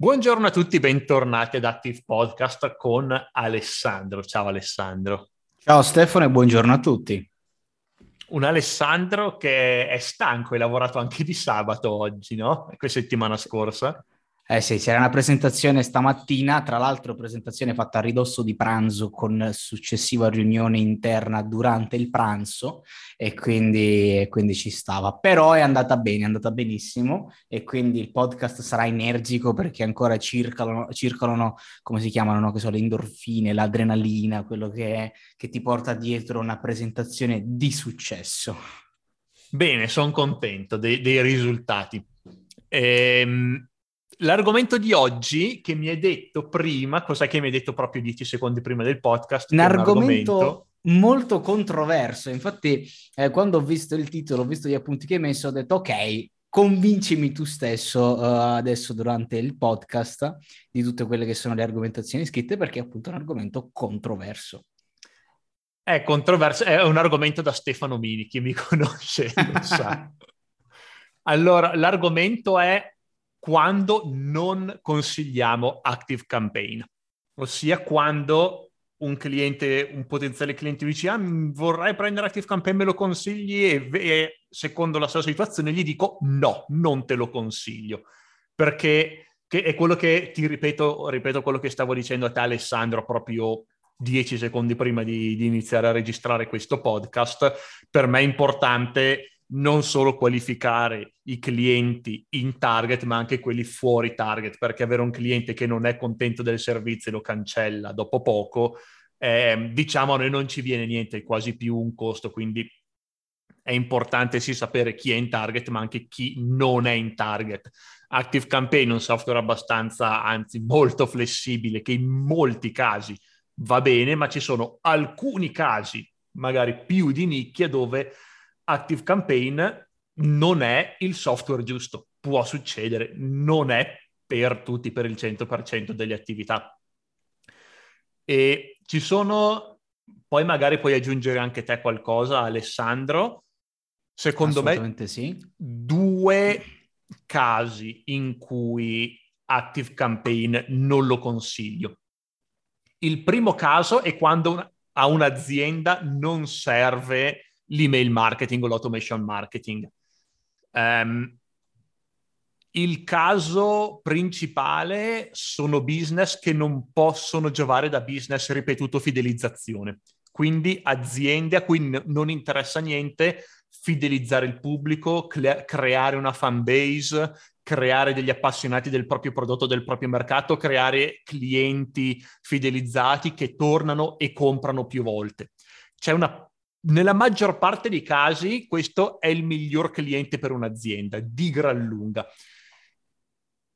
Buongiorno a tutti, bentornati ad Active Podcast con Alessandro. Ciao Alessandro. Ciao Stefano e buongiorno a tutti. Un Alessandro che è stanco, hai lavorato anche di sabato oggi, no? Questa settimana scorsa. Eh sì, c'era una presentazione stamattina, tra l'altro presentazione fatta a ridosso di pranzo con successiva riunione interna durante il pranzo e quindi, quindi ci stava. Però è andata bene, è andata benissimo e quindi il podcast sarà energico perché ancora circolano, circolano come si chiamano, no? che sono le endorfine, l'adrenalina, quello che, che ti porta dietro una presentazione di successo. Bene, sono contento dei, dei risultati. Ehm, L'argomento di oggi che mi hai detto prima, cos'è che mi hai detto proprio dieci secondi prima del podcast? Un argomento, molto controverso. Infatti, eh, quando ho visto il titolo, ho visto gli appunti che hai messo, ho detto ok, convincimi tu stesso uh, adesso durante il podcast di tutte quelle che sono le argomentazioni scritte perché è appunto un argomento controverso. È controverso, è un argomento da Stefano Mini, chi mi conosce lo sa. Allora, l'argomento è quando non consigliamo Active Campaign, ossia quando un cliente, un potenziale cliente dice ah, vorrei prendere Active Campaign, me lo consigli? E, e secondo la sua situazione gli dico no, non te lo consiglio, perché è quello che ti ripeto, ripeto quello che stavo dicendo a te Alessandro proprio dieci secondi prima di, di iniziare a registrare questo podcast, per me è importante non solo qualificare i clienti in target, ma anche quelli fuori target, perché avere un cliente che non è contento del servizio e lo cancella dopo poco, eh, diciamo a noi non ci viene niente, è quasi più un costo, quindi è importante sì sapere chi è in target, ma anche chi non è in target. Active Campaign è un software abbastanza, anzi molto flessibile, che in molti casi va bene, ma ci sono alcuni casi, magari più di nicchia, dove Active Campaign non è il software giusto. Può succedere, non è per tutti, per il 100% delle attività. E ci sono, poi magari puoi aggiungere anche te qualcosa, Alessandro. Secondo me, sì. due casi in cui Active Campaign non lo consiglio. Il primo caso è quando a un'azienda non serve l'email marketing o l'automation marketing. Um, il caso principale sono business che non possono giovare da business ripetuto fidelizzazione. Quindi aziende a cui n- non interessa niente fidelizzare il pubblico, cre- creare una fan base, creare degli appassionati del proprio prodotto, del proprio mercato, creare clienti fidelizzati che tornano e comprano più volte. C'è una nella maggior parte dei casi questo è il miglior cliente per un'azienda, di gran lunga.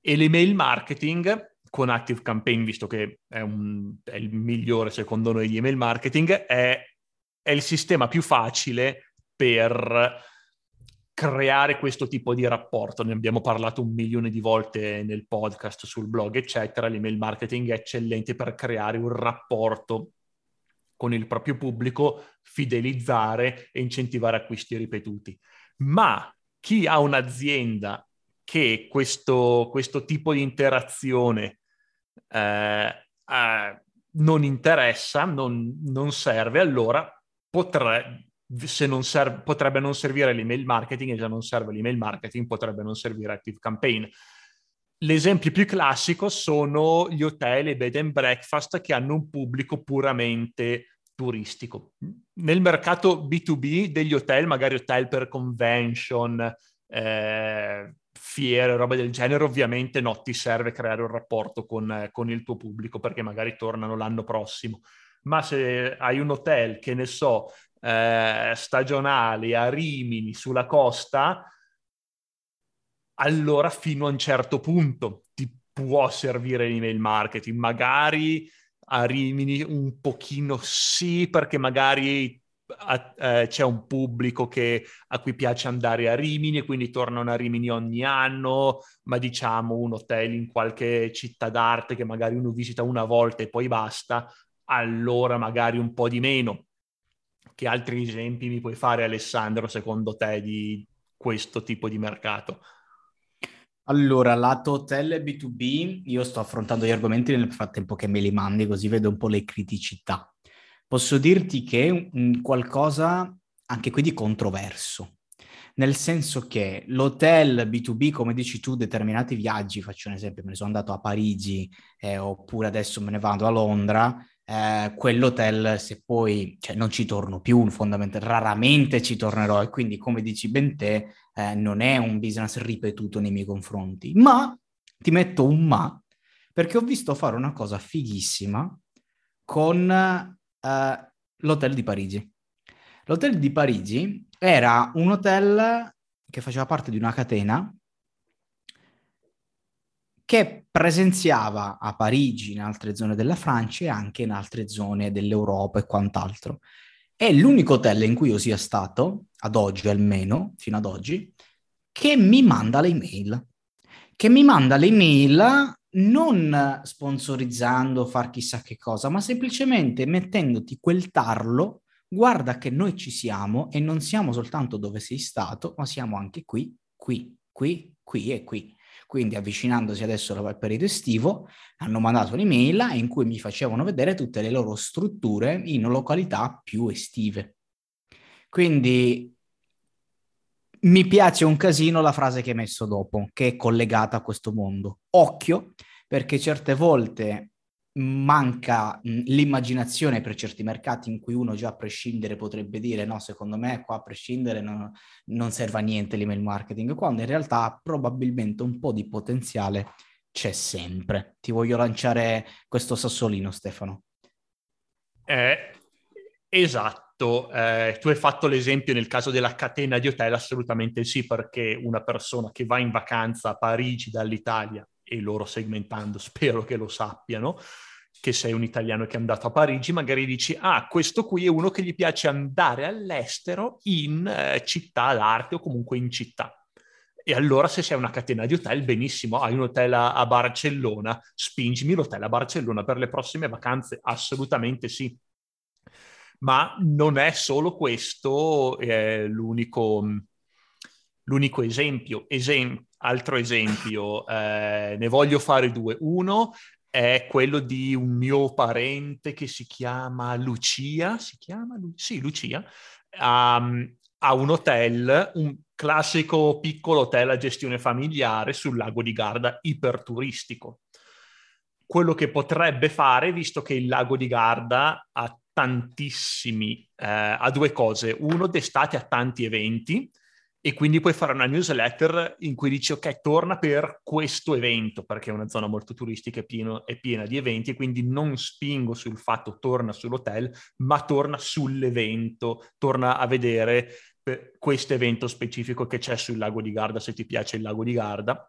E l'email marketing con Active Campaign, visto che è, un, è il migliore secondo noi di email marketing, è, è il sistema più facile per creare questo tipo di rapporto. Ne abbiamo parlato un milione di volte nel podcast, sul blog, eccetera. L'email marketing è eccellente per creare un rapporto con il proprio pubblico, fidelizzare e incentivare acquisti ripetuti. Ma chi ha un'azienda che questo, questo tipo di interazione eh, eh, non interessa, non, non, serve, allora potre, se non serve, potrebbe non servire l'email marketing e già non serve l'email marketing, potrebbe non servire Active Campaign. L'esempio più classico sono gli hotel e bed and breakfast che hanno un pubblico puramente turistico. Nel mercato B2B degli hotel, magari hotel per convention, eh, fiere, roba del genere, ovviamente no, ti serve creare un rapporto con, con il tuo pubblico perché magari tornano l'anno prossimo. Ma se hai un hotel che ne so, eh, stagionale a Rimini sulla costa, allora fino a un certo punto ti può servire l'email marketing. Magari a Rimini un pochino sì, perché magari a, eh, c'è un pubblico che, a cui piace andare a Rimini e quindi tornano a Rimini ogni anno, ma diciamo un hotel in qualche città d'arte che magari uno visita una volta e poi basta, allora magari un po' di meno. Che altri esempi mi puoi fare Alessandro secondo te di questo tipo di mercato? Allora, lato hotel B2B, io sto affrontando gli argomenti nel frattempo che me li mandi, così vedo un po' le criticità. Posso dirti che è qualcosa anche qui di controverso, nel senso che l'hotel B2B, come dici tu, determinati viaggi, faccio un esempio, me ne sono andato a Parigi eh, oppure adesso me ne vado a Londra, eh, quell'hotel se poi, cioè non ci torno più, fondamentalmente, raramente ci tornerò e quindi come dici ben te, eh, non è un business ripetuto nei miei confronti, ma ti metto un ma, perché ho visto fare una cosa fighissima con eh, l'hotel di Parigi. L'hotel di Parigi era un hotel che faceva parte di una catena che presenziava a Parigi, in altre zone della Francia e anche in altre zone dell'Europa e quant'altro. È l'unico hotel in cui io sia stato, ad oggi almeno, fino ad oggi, che mi manda le email. Che mi manda le email non sponsorizzando, far chissà che cosa, ma semplicemente mettendoti quel tarlo, guarda che noi ci siamo e non siamo soltanto dove sei stato, ma siamo anche qui, qui, qui, qui e qui. Quindi avvicinandosi adesso al periodo estivo, hanno mandato un'email in cui mi facevano vedere tutte le loro strutture in località più estive. Quindi mi piace un casino la frase che hai messo dopo, che è collegata a questo mondo. Occhio, perché certe volte manca l'immaginazione per certi mercati in cui uno già a prescindere potrebbe dire no, secondo me qua a prescindere no, non serve a niente l'email marketing, quando in realtà probabilmente un po' di potenziale c'è sempre. Ti voglio lanciare questo sassolino, Stefano. Eh, esatto, eh, tu hai fatto l'esempio nel caso della catena di hotel, assolutamente sì, perché una persona che va in vacanza a Parigi dall'Italia e loro segmentando spero che lo sappiano, che sei un italiano che è andato a Parigi, magari dici, ah, questo qui è uno che gli piace andare all'estero in eh, città d'arte o comunque in città. E allora se sei una catena di hotel, benissimo, hai un hotel a, a Barcellona, spingimi l'hotel a Barcellona per le prossime vacanze, assolutamente sì. Ma non è solo questo eh, l'unico, l'unico esempio. Esem- altro esempio, eh, ne voglio fare due. Uno è quello di un mio parente che si chiama Lucia, si chiama? Lu- sì, Lucia, um, ha un hotel, un classico piccolo hotel a gestione familiare sul lago di Garda, iperturistico. Quello che potrebbe fare, visto che il lago di Garda ha tantissimi, eh, ha due cose. Uno, d'estate ha tanti eventi, e quindi puoi fare una newsletter in cui dici ok, torna per questo evento, perché è una zona molto turistica e, è piena di eventi, e quindi non spingo sul fatto torna sull'hotel, ma torna sull'evento, torna a vedere questo evento specifico che c'è sul lago di Garda, se ti piace il lago di Garda,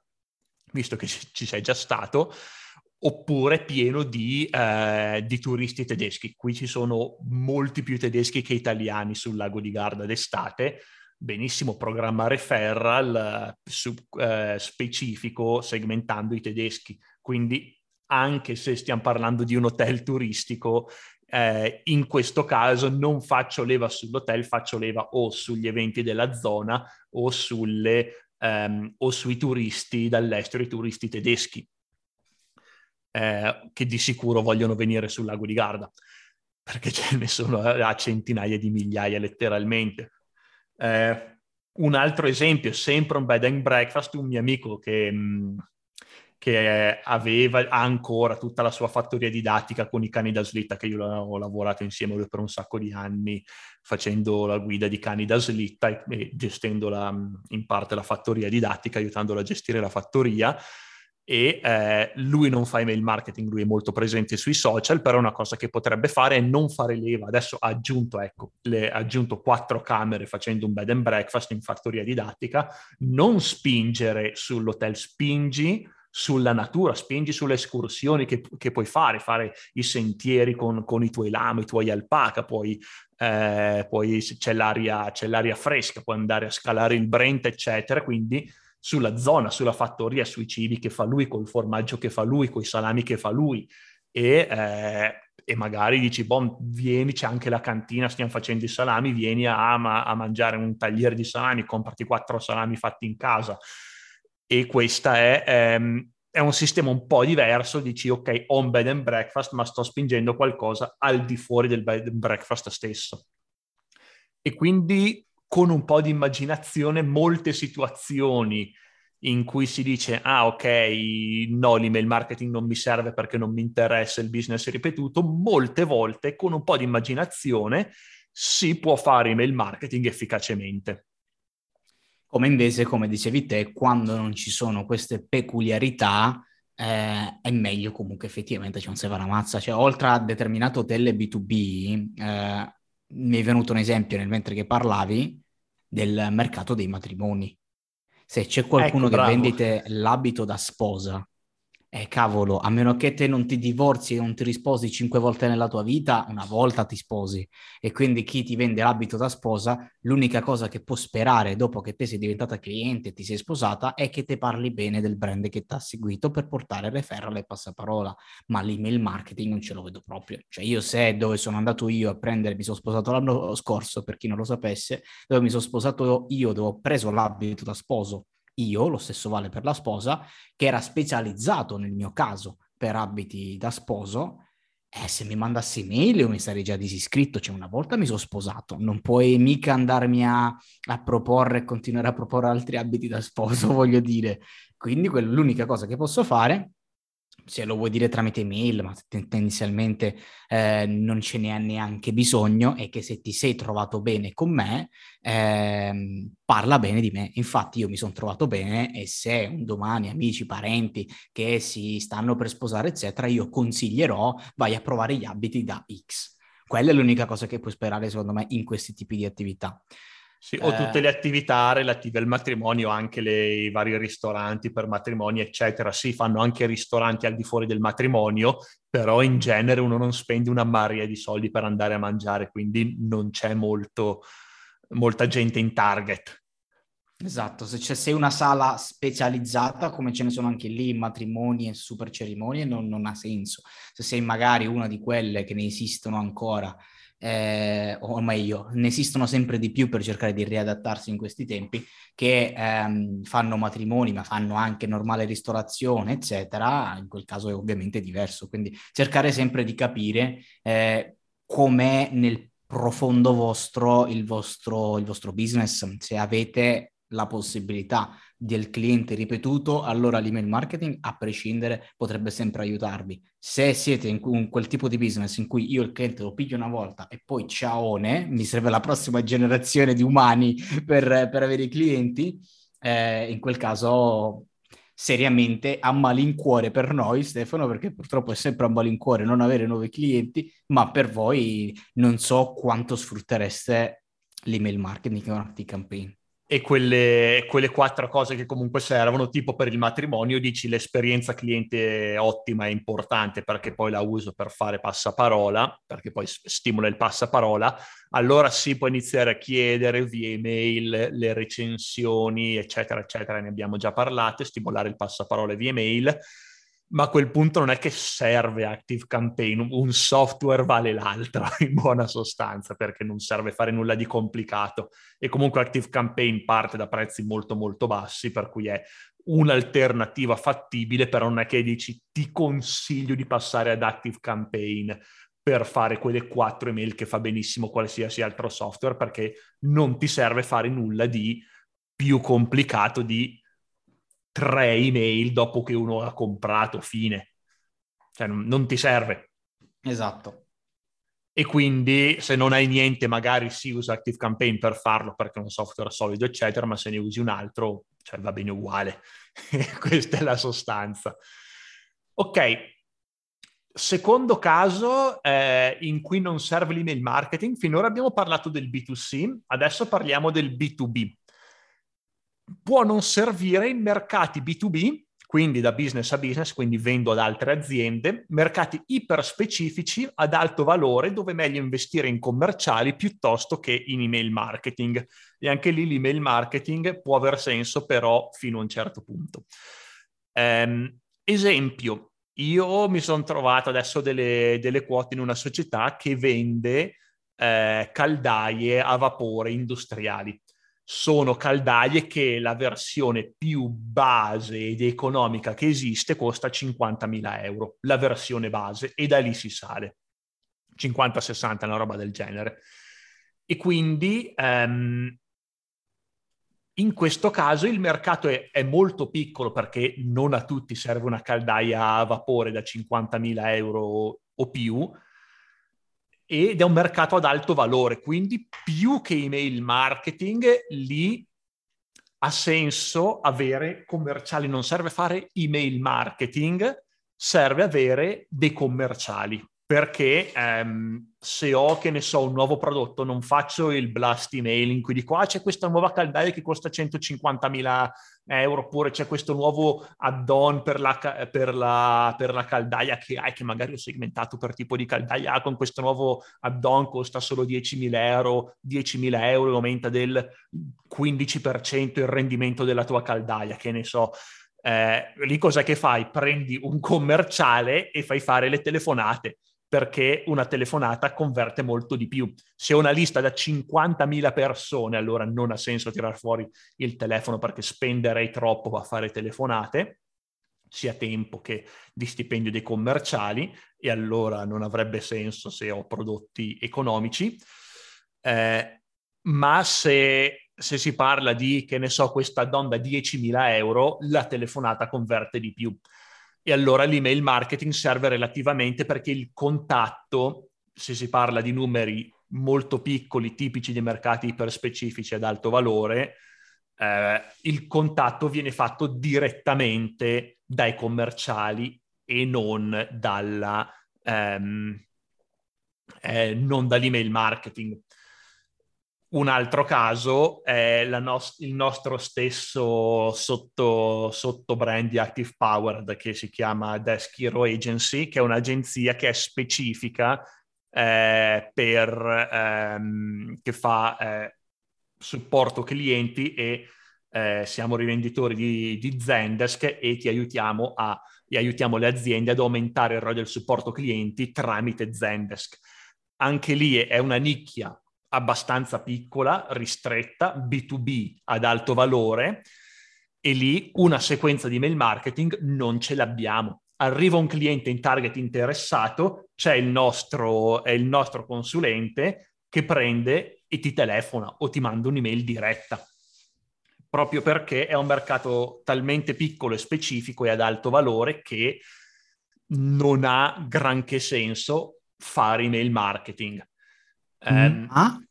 visto che ci sei già stato, oppure pieno di, eh, di, turisti tedeschi. Qui ci sono molti più tedeschi che italiani sul lago di Garda d'estate, benissimo programmare Ferral eh, su, eh, specifico segmentando i tedeschi. Quindi anche se stiamo parlando di un hotel turistico, eh, in questo caso non faccio leva sull'hotel, faccio leva o sugli eventi della zona o, sulle, ehm, o sui turisti dall'estero, i turisti tedeschi, eh, che di sicuro vogliono venire sul lago di Garda, perché ce ne sono a centinaia di migliaia letteralmente. Eh, un altro esempio, sempre un bed and breakfast, un mio amico che, che aveva ancora tutta la sua fattoria didattica con i cani da slitta, che io ho lavorato insieme a lui per un sacco di anni, facendo la guida di cani da slitta e, gestendo la, in parte la fattoria didattica, aiutandolo a gestire la fattoria e eh, lui non fa email marketing, lui è molto presente sui social, però una cosa che potrebbe fare è non fare leva. Adesso ha aggiunto, ecco, le, ha aggiunto quattro camere facendo un bed and breakfast in fattoria didattica, non spingere sull'hotel, spingi sulla natura, spingi sulle escursioni che, che puoi fare, fare i sentieri con, con, i tuoi lami, i tuoi alpaca, poi, eh, poi c'è, l'aria, c'è l'aria fresca, puoi andare a scalare il Brent, eccetera, quindi sulla zona, sulla fattoria, sui cibi che fa lui, col formaggio che fa lui, coi salami che fa lui e, eh, e magari dici, boh, vieni, c'è anche la cantina, stiamo facendo i salami, vieni a, a mangiare un tagliere di salami, comprati quattro salami fatti in casa e questa è, ehm, è un sistema un po' diverso, dici ok, ho un bed and breakfast, ma sto spingendo qualcosa al di fuori del bed and breakfast stesso. E quindi con un po' di immaginazione molte situazioni in cui si dice ah ok no l'email marketing non mi serve perché non mi interessa il business ripetuto. Molte volte con un po' di immaginazione si può fare email marketing efficacemente. Come invece come dicevi te quando non ci sono queste peculiarità eh, è meglio comunque effettivamente c'è un se la mazza. Cioè oltre a determinato hotel B2B eh, mi è venuto un esempio nel mentre che parlavi del mercato dei matrimoni. Se c'è qualcuno ecco, che vendite l'abito da sposa eh cavolo, a meno che te non ti divorzi e non ti risposi cinque volte nella tua vita, una volta ti sposi. E quindi chi ti vende l'abito da sposa, l'unica cosa che può sperare dopo che te sei diventata cliente e ti sei sposata è che te parli bene del brand che ti ha seguito per portare referral e passaparola. Ma l'email marketing non ce lo vedo proprio. Cioè io se dove sono andato io a prendere, mi sono sposato l'anno scorso, per chi non lo sapesse, dove mi sono sposato io, dove ho preso l'abito da sposo io, lo stesso vale per la sposa, che era specializzato nel mio caso per abiti da sposo, eh, se mi mandassi email io mi sarei già disiscritto, cioè una volta mi sono sposato, non puoi mica andarmi a, a proporre e continuare a proporre altri abiti da sposo, voglio dire. Quindi quella, l'unica cosa che posso fare se lo vuoi dire tramite email, ma tendenzialmente eh, non ce n'è neanche bisogno, è che se ti sei trovato bene con me, eh, parla bene di me. Infatti io mi sono trovato bene e se un domani amici, parenti che si stanno per sposare, eccetera, io consiglierò vai a provare gli abiti da X. Quella è l'unica cosa che puoi sperare, secondo me, in questi tipi di attività. Sì, o tutte le attività relative al matrimonio, anche le, i vari ristoranti per matrimoni, eccetera. Sì, fanno anche ristoranti al di fuori del matrimonio, però in genere uno non spende una marea di soldi per andare a mangiare, quindi non c'è molto, molta gente in target. Esatto, se c'è sei una sala specializzata, come ce ne sono anche lì, matrimoni e super cerimonie, non, non ha senso. Se sei magari una di quelle che ne esistono ancora eh, o meglio, ne esistono sempre di più per cercare di riadattarsi in questi tempi, che ehm, fanno matrimoni, ma fanno anche normale ristorazione, eccetera. In quel caso è ovviamente diverso. Quindi cercare sempre di capire eh, com'è nel profondo vostro il, vostro il vostro business, se avete la possibilità del cliente ripetuto, allora l'email marketing, a prescindere, potrebbe sempre aiutarvi. Se siete in, quel tipo di business in cui io il cliente lo piglio una volta e poi ciaone, mi serve la prossima generazione di umani per, per avere i clienti, eh, in quel caso seriamente a malincuore per noi, Stefano, perché purtroppo è sempre a malincuore non avere nuovi clienti, ma per voi non so quanto sfruttereste l'email marketing un campaign e quelle, quelle, quattro cose che comunque servono, tipo per il matrimonio, dici l'esperienza cliente ottima è importante perché poi la uso per fare passaparola, perché poi stimola il passaparola, allora si può iniziare a chiedere via email le recensioni, eccetera, eccetera, ne abbiamo già parlato, stimolare il passaparola via email ma a quel punto non è che serve Active Campaign, un software vale l'altro in buona sostanza perché non serve fare nulla di complicato. E comunque Active Campaign parte da prezzi molto molto bassi per cui è un'alternativa fattibile però non è che dici ti consiglio di passare ad Active Campaign per fare quelle quattro email che fa benissimo qualsiasi altro software perché non ti serve fare nulla di più complicato di tre email dopo che uno ha comprato, fine. Cioè, non, non ti serve. Esatto. E quindi se non hai niente, magari si usa Active Campaign per farlo perché è un software solido, eccetera, ma se ne usi un altro, cioè va bene uguale. Questa è la sostanza. Ok, Secondo caso eh, in cui non serve l'email marketing, finora abbiamo parlato del B2C, adesso parliamo del B2B può non servire in mercati B2B, quindi da business a business, quindi vendo ad altre aziende, mercati iperspecifici ad alto valore dove è meglio investire in commerciali piuttosto che in email marketing. E anche lì l'email marketing può aver senso però fino a un certo punto. Um, esempio, io mi sono trovato adesso delle, delle, quote in una società che vende eh, caldaie a vapore industriali sono caldaie che la versione più base ed economica che esiste costa 50.000 euro, la versione base, e da lì si sale. 50-60, una roba del genere. E quindi um, in questo caso il mercato è, è, molto piccolo perché non a tutti serve una caldaia a vapore da 50.000 euro o più, ed è un mercato ad alto valore, quindi più che email marketing, lì ha senso avere commerciali, non serve fare email marketing, serve avere dei commerciali perché ehm, se ho, che ne so, un nuovo prodotto, non faccio il blast email in cui dico, ah, c'è questa nuova caldaia che costa 150.000 euro, oppure c'è questo nuovo add-on per la, per la, per la caldaia che hai, che magari ho segmentato per tipo di caldaia, ah, con questo nuovo add-on costa solo 10.000 euro, 10.000 euro aumenta del 15% il rendimento della tua caldaia, che ne so. Eh, lì cos'è che fai? Prendi un commerciale e fai fare le telefonate perché una telefonata converte molto di più. Se ho una lista da 50.000 persone, allora non ha senso tirare fuori il telefono perché spenderei troppo a fare telefonate, sia tempo che di stipendio dei commerciali, e allora non avrebbe senso se ho prodotti economici. Eh, ma se, se, si parla di, che ne so, questa donna 10.000 euro, la telefonata converte di più e allora l'email marketing serve relativamente perché il contatto, se si parla di numeri molto piccoli, tipici di mercati iperspecifici ad alto valore, eh, il contatto viene fatto direttamente dai commerciali e non, dalla, ehm, eh, non dall'email marketing. Un altro caso è nos- il nostro stesso sotto, sotto brand di Active Powered che si chiama Desk Hero Agency, che è un'agenzia che è specifica eh, per, ehm, che fa eh, supporto clienti e eh, siamo rivenditori di, di Zendesk e ti aiutiamo, a, e aiutiamo le aziende ad aumentare il ROI del supporto clienti tramite Zendesk. Anche lì è una nicchia abbastanza piccola, ristretta, B2B ad alto valore e lì una sequenza di mail marketing non ce l'abbiamo. Arriva un cliente in target interessato, c'è il nostro, il nostro consulente che prende e ti telefona o ti manda un'email diretta proprio perché è un mercato talmente piccolo e specifico e ad alto valore che non ha granché senso fare email marketing. Um, ma?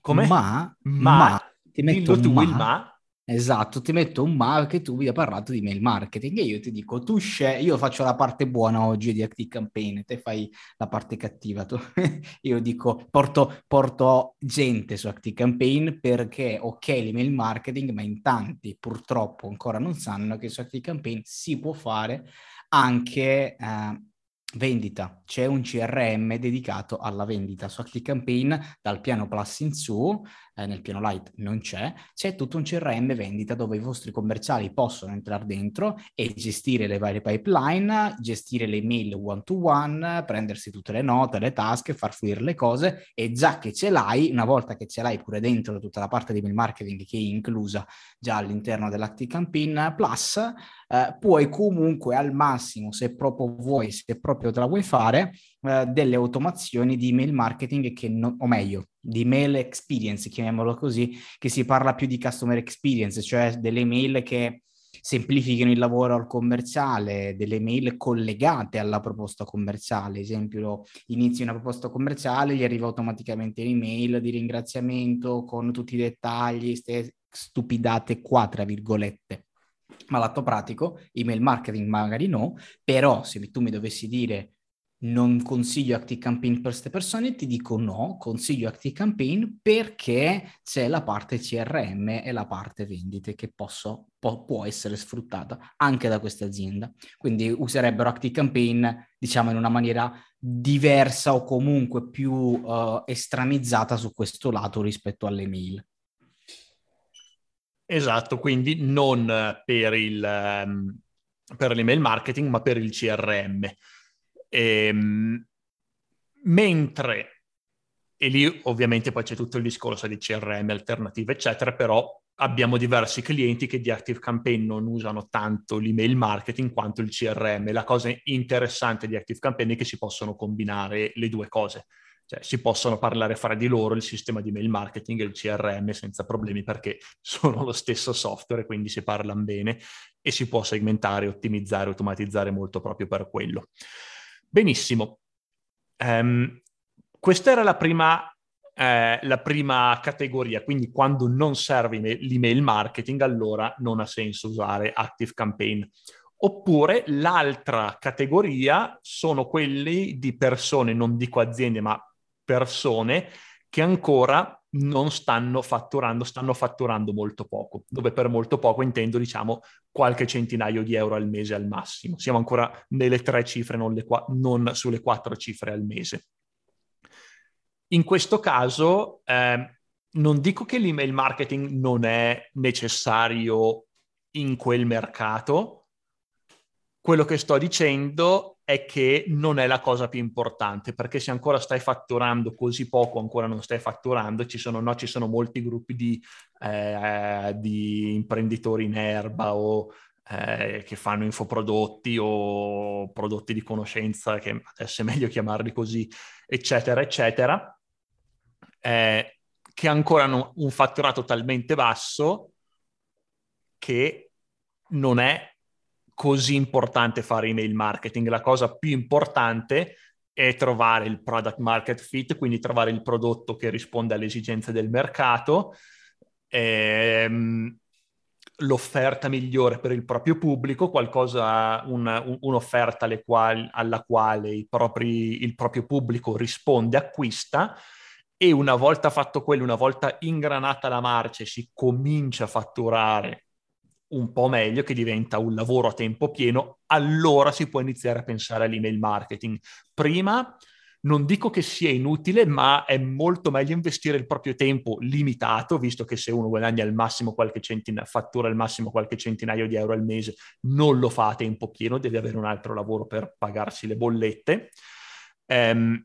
Come? Ma, ma, ma ti metto tu ma, il ma. Esatto, ti metto un ma perché tu mi hai parlato di mail marketing e io ti dico, tu scegli, io faccio la parte buona oggi di Active Campaign, te fai la parte cattiva. Tu. io dico, porto, porto gente su Active Campaign perché ok l'email marketing, ma in tanti purtroppo ancora non sanno che su Active Campaign si può fare anche eh, vendita, c'è un CRM dedicato alla vendita. Su ActiveCampaign dal piano Plus in su, eh, nel piano Light non c'è, c'è tutto un CRM vendita dove i vostri commerciali possono entrare dentro e gestire le varie pipeline, gestire le mail one to one, prendersi tutte le note, le task, far fluire le cose e già che ce l'hai, una volta che ce l'hai pure dentro tutta la parte di mail marketing che è inclusa già all'interno dell'ActiveCampaign Plus, eh, puoi comunque al massimo, se proprio vuoi, se proprio te la vuoi fare, eh, delle automazioni di email marketing che, no, o meglio, di mail experience, chiamiamolo così, che si parla più di customer experience, cioè delle mail che semplificano il lavoro al commerciale, delle mail collegate alla proposta commerciale. Esempio, inizi una proposta commerciale, gli arriva automaticamente un'email di ringraziamento con tutti i dettagli, ste stupidate qua, tra virgolette. Ma l'atto pratico, email marketing magari no, però se tu mi dovessi dire non consiglio Active Campaign per queste persone, ti dico no, consiglio Active Campaign perché c'è la parte CRM e la parte vendite che posso, po- può essere sfruttata anche da questa azienda. Quindi userebbero Active Campaign, diciamo, in una maniera diversa o comunque più uh, estremizzata su questo lato rispetto alle mail. Esatto, quindi non per, il, um, per l'email marketing, ma per il CRM. Ehm, mentre e lì ovviamente poi c'è tutto il discorso di CRM alternative, eccetera, però abbiamo diversi clienti che di Active Campaign non usano tanto l'email marketing quanto il CRM. La cosa interessante di Active Campaign è che si possono combinare le due cose. Cioè, si possono parlare fra di loro il sistema di mail marketing e il CRM senza problemi perché sono lo stesso software, quindi si parlano bene e si può segmentare, ottimizzare, automatizzare molto proprio per quello. Benissimo. Um, questa era la prima eh, la prima categoria, quindi quando non serve l'email marketing, allora non ha senso usare Active Campaign. Oppure l'altra categoria sono quelli di persone, non dico aziende, ma persone che ancora non stanno fatturando, stanno fatturando molto poco, dove per molto poco intendo diciamo qualche centinaio di euro al mese al massimo. Siamo ancora nelle tre cifre, non, qua- non sulle quattro cifre al mese. In questo caso eh, non dico che l'email marketing non è necessario in quel mercato, quello che sto dicendo è che non è la cosa più importante, perché se ancora stai fatturando così poco, ancora non stai fatturando, ci sono, no, ci sono molti gruppi di, eh, di imprenditori in erba o eh, che fanno infoprodotti o prodotti di conoscenza, che adesso è meglio chiamarli così, eccetera, eccetera, eh, che ancora hanno un fatturato talmente basso che non è così importante fare email marketing. La cosa più importante è trovare il product market fit, quindi trovare il prodotto che risponde alle esigenze del mercato, ehm, l'offerta migliore per il proprio pubblico, qualcosa, una, un, un'offerta quali, alla quale propri, il proprio pubblico risponde, acquista e una volta fatto quello, una volta ingranata la marcia e si comincia a fatturare un po' meglio, che diventa un lavoro a tempo pieno, allora si può iniziare a pensare all'email marketing. Prima non dico che sia inutile, ma è molto meglio investire il proprio tempo limitato, visto che se uno guadagna al massimo qualche centinaio, fattura al massimo qualche centinaio di euro al mese, non lo fa a tempo pieno, deve avere un altro lavoro per pagarsi le bollette. Um,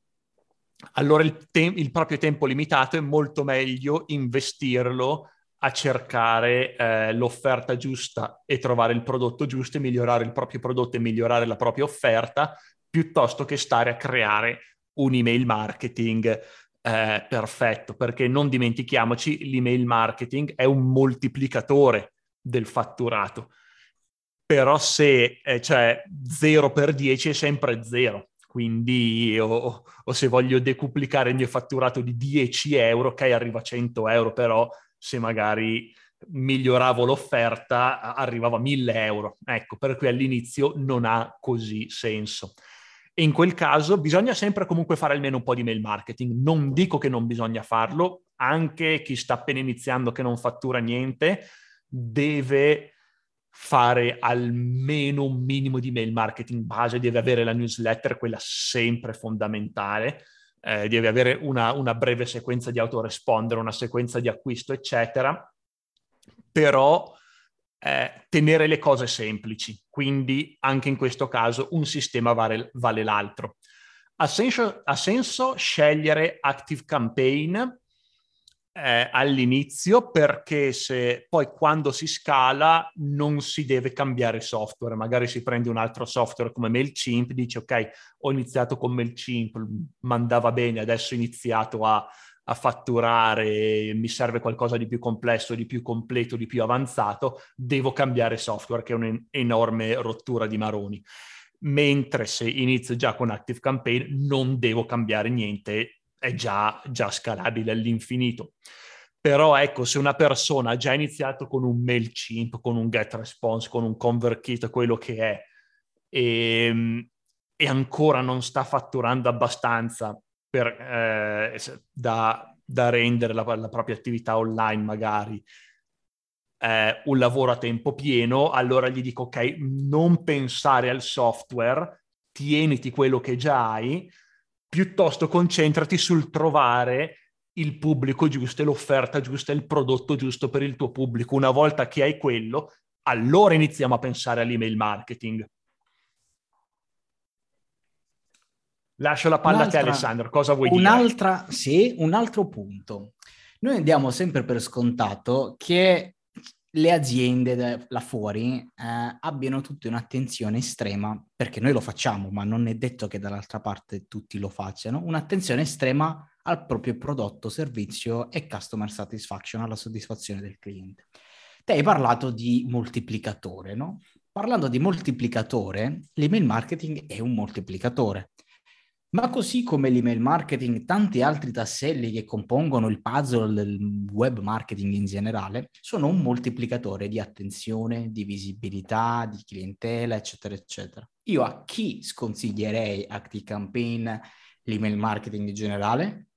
allora il, te- il, proprio tempo limitato è molto meglio investirlo a cercare eh, l'offerta giusta e trovare il prodotto giusto e migliorare il proprio prodotto e migliorare la propria offerta, piuttosto che stare a creare un email marketing eh, perfetto, perché non dimentichiamoci, l'email marketing è un moltiplicatore del fatturato. Però se eh, cioè 0 per 10 è sempre 0 quindi o, o, se voglio decuplicare il mio fatturato di 10 euro, ok, arriva a 100 euro, però se magari miglioravo l'offerta arrivava a 1000 euro. Ecco, per cui all'inizio non ha così senso. E in quel caso bisogna sempre comunque fare almeno un po' di mail marketing. Non dico che non bisogna farlo, anche chi sta appena iniziando che non fattura niente deve fare almeno un minimo di mail marketing base, deve avere la newsletter, quella sempre fondamentale, eh, deve avere una, una, breve sequenza di autorespondere, una sequenza di acquisto, eccetera, però eh, tenere le cose semplici, quindi anche in questo caso un sistema vale, vale l'altro. Ha senso, ha senso scegliere Active Campaign eh, all'inizio perché se poi quando si scala non si deve cambiare software, magari si prende un altro software come MailChimp, dice ok, ho iniziato con MailChimp, mandava bene, adesso ho iniziato a, a fatturare, mi serve qualcosa di più complesso, di più completo, di più avanzato, devo cambiare software che è un'enorme rottura di maroni. Mentre se inizio già con Active Campaign non devo cambiare niente, è già, già scalabile all'infinito. Però ecco, se una persona ha già iniziato con un MailChimp, con un GetResponse, con un ConvertKit, quello che è, e, ehm, e ancora non sta fatturando abbastanza per, eh, da, da, rendere la, la, propria attività online magari eh, un lavoro a tempo pieno, allora gli dico ok, non pensare al software, tieniti quello che già hai, piuttosto concentrati sul trovare il pubblico giusto e l'offerta giusta e il prodotto giusto per il tuo pubblico. Una volta che hai quello, allora iniziamo a pensare all'email marketing. Lascio la palla un'altra, a te Alessandro, cosa vuoi un'altra, dire? Sì, un altro punto. Noi andiamo sempre per scontato che le aziende là fuori eh, abbiano tutte un'attenzione estrema, perché noi lo facciamo, ma non è detto che dall'altra parte tutti lo facciano, un'attenzione estrema al proprio prodotto, servizio e customer satisfaction, alla soddisfazione del cliente. Te hai parlato di moltiplicatore, no? Parlando di moltiplicatore, l'email marketing è un moltiplicatore. Ma così come l'email marketing, tanti altri tasselli che compongono il puzzle del web marketing in generale sono un moltiplicatore di attenzione, di visibilità, di clientela, eccetera, eccetera. Io a chi sconsiglierei ActiveCampaign l'email marketing in generale?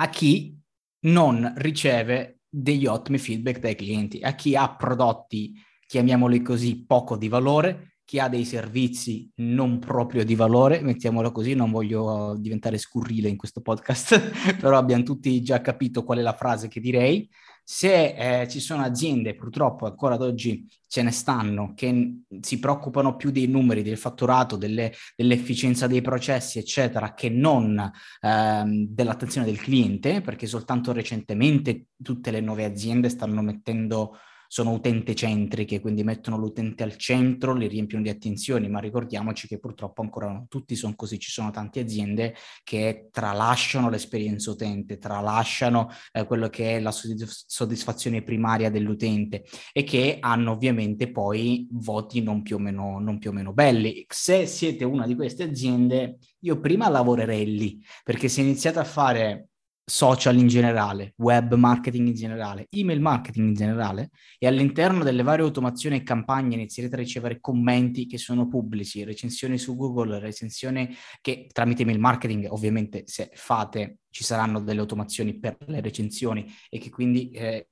A chi non riceve degli ottimi feedback dai clienti, a chi ha prodotti, chiamiamoli così, poco di valore, chi ha dei servizi non proprio di valore, mettiamolo così, non voglio diventare scurrile in questo podcast, però abbiamo tutti già capito qual è la frase che direi. Se eh, ci sono aziende, purtroppo ancora ad oggi ce ne stanno, che si preoccupano più dei numeri, del fatturato, delle, dell'efficienza dei processi, eccetera, che non ehm, dell'attenzione del cliente, perché soltanto recentemente tutte le nuove aziende stanno mettendo sono utente centriche, quindi mettono l'utente al centro, li riempiono di attenzioni, ma ricordiamoci che purtroppo ancora non tutti sono così, ci sono tante aziende che tralasciano l'esperienza utente, tralasciano eh, quello che è la soddisfazione primaria dell'utente e che hanno ovviamente poi voti non più o meno, non più o meno belli. Se siete una di queste aziende, io prima lavorerei lì, perché se iniziate a fare social in generale, web marketing in generale, email marketing in generale e all'interno delle varie automazioni e campagne inizierete a ricevere commenti che sono pubblici, recensioni su Google, recensioni che tramite email marketing ovviamente se fate ci saranno delle automazioni per le recensioni e che quindi eh,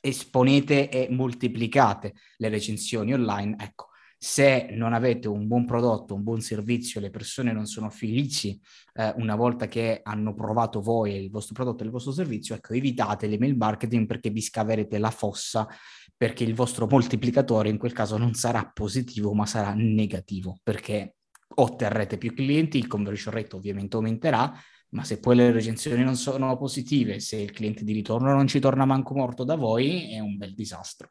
esponete e moltiplicate le recensioni online, ecco, se non avete un buon prodotto, un buon servizio, le persone non sono felici eh, una volta che hanno provato voi il vostro prodotto e il vostro servizio, ecco, evitate l'email marketing perché vi scaverete la fossa perché il vostro moltiplicatore in quel caso non sarà positivo ma sarà negativo perché otterrete più clienti, il conversion rate ovviamente aumenterà, ma se poi le recensioni non sono positive, se il cliente di ritorno non ci torna manco morto da voi, è un bel disastro.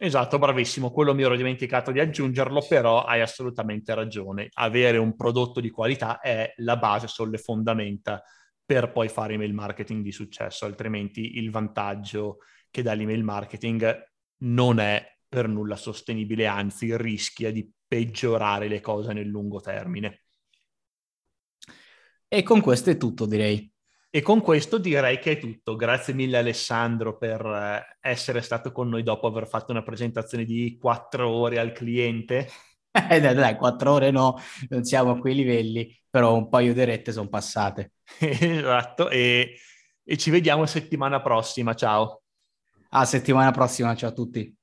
Esatto, bravissimo, quello mi ero dimenticato di aggiungerlo, però hai assolutamente ragione. Avere un prodotto di qualità è la base, sono le fondamenta per poi fare email marketing di successo, altrimenti il vantaggio che dà l'email marketing non è per nulla sostenibile, anzi rischia di peggiorare le cose nel lungo termine. E con questo è tutto, direi. E con questo direi che è tutto. Grazie mille Alessandro per eh, essere stato con noi dopo aver fatto una presentazione di quattro ore al cliente. Eh, dai, dai, quattro ore no, non siamo a quei livelli, però un paio di rette sono passate. esatto, e, e ci vediamo settimana prossima. Ciao. A settimana prossima, ciao a tutti.